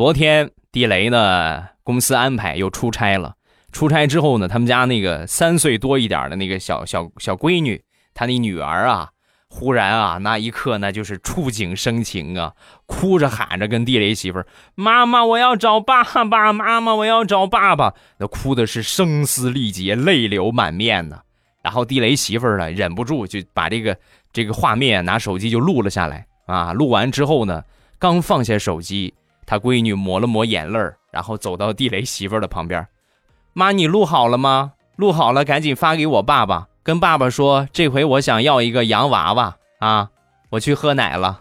昨天地雷呢，公司安排又出差了。出差之后呢，他们家那个三岁多一点的那个小小小闺女，她那女儿啊，忽然啊，那一刻那就是触景生情啊，哭着喊着跟地雷媳妇儿：“妈妈，我要找爸爸！妈妈，我要找爸爸！”那哭的是声嘶力竭，泪流满面呢。然后地雷媳妇儿呢，忍不住就把这个这个画面拿手机就录了下来啊。录完之后呢，刚放下手机，他闺女抹了抹眼泪儿，然后走到地雷媳妇儿的旁边。妈，你录好了吗？录好了，赶紧发给我爸爸，跟爸爸说，这回我想要一个洋娃娃啊！我去喝奶了。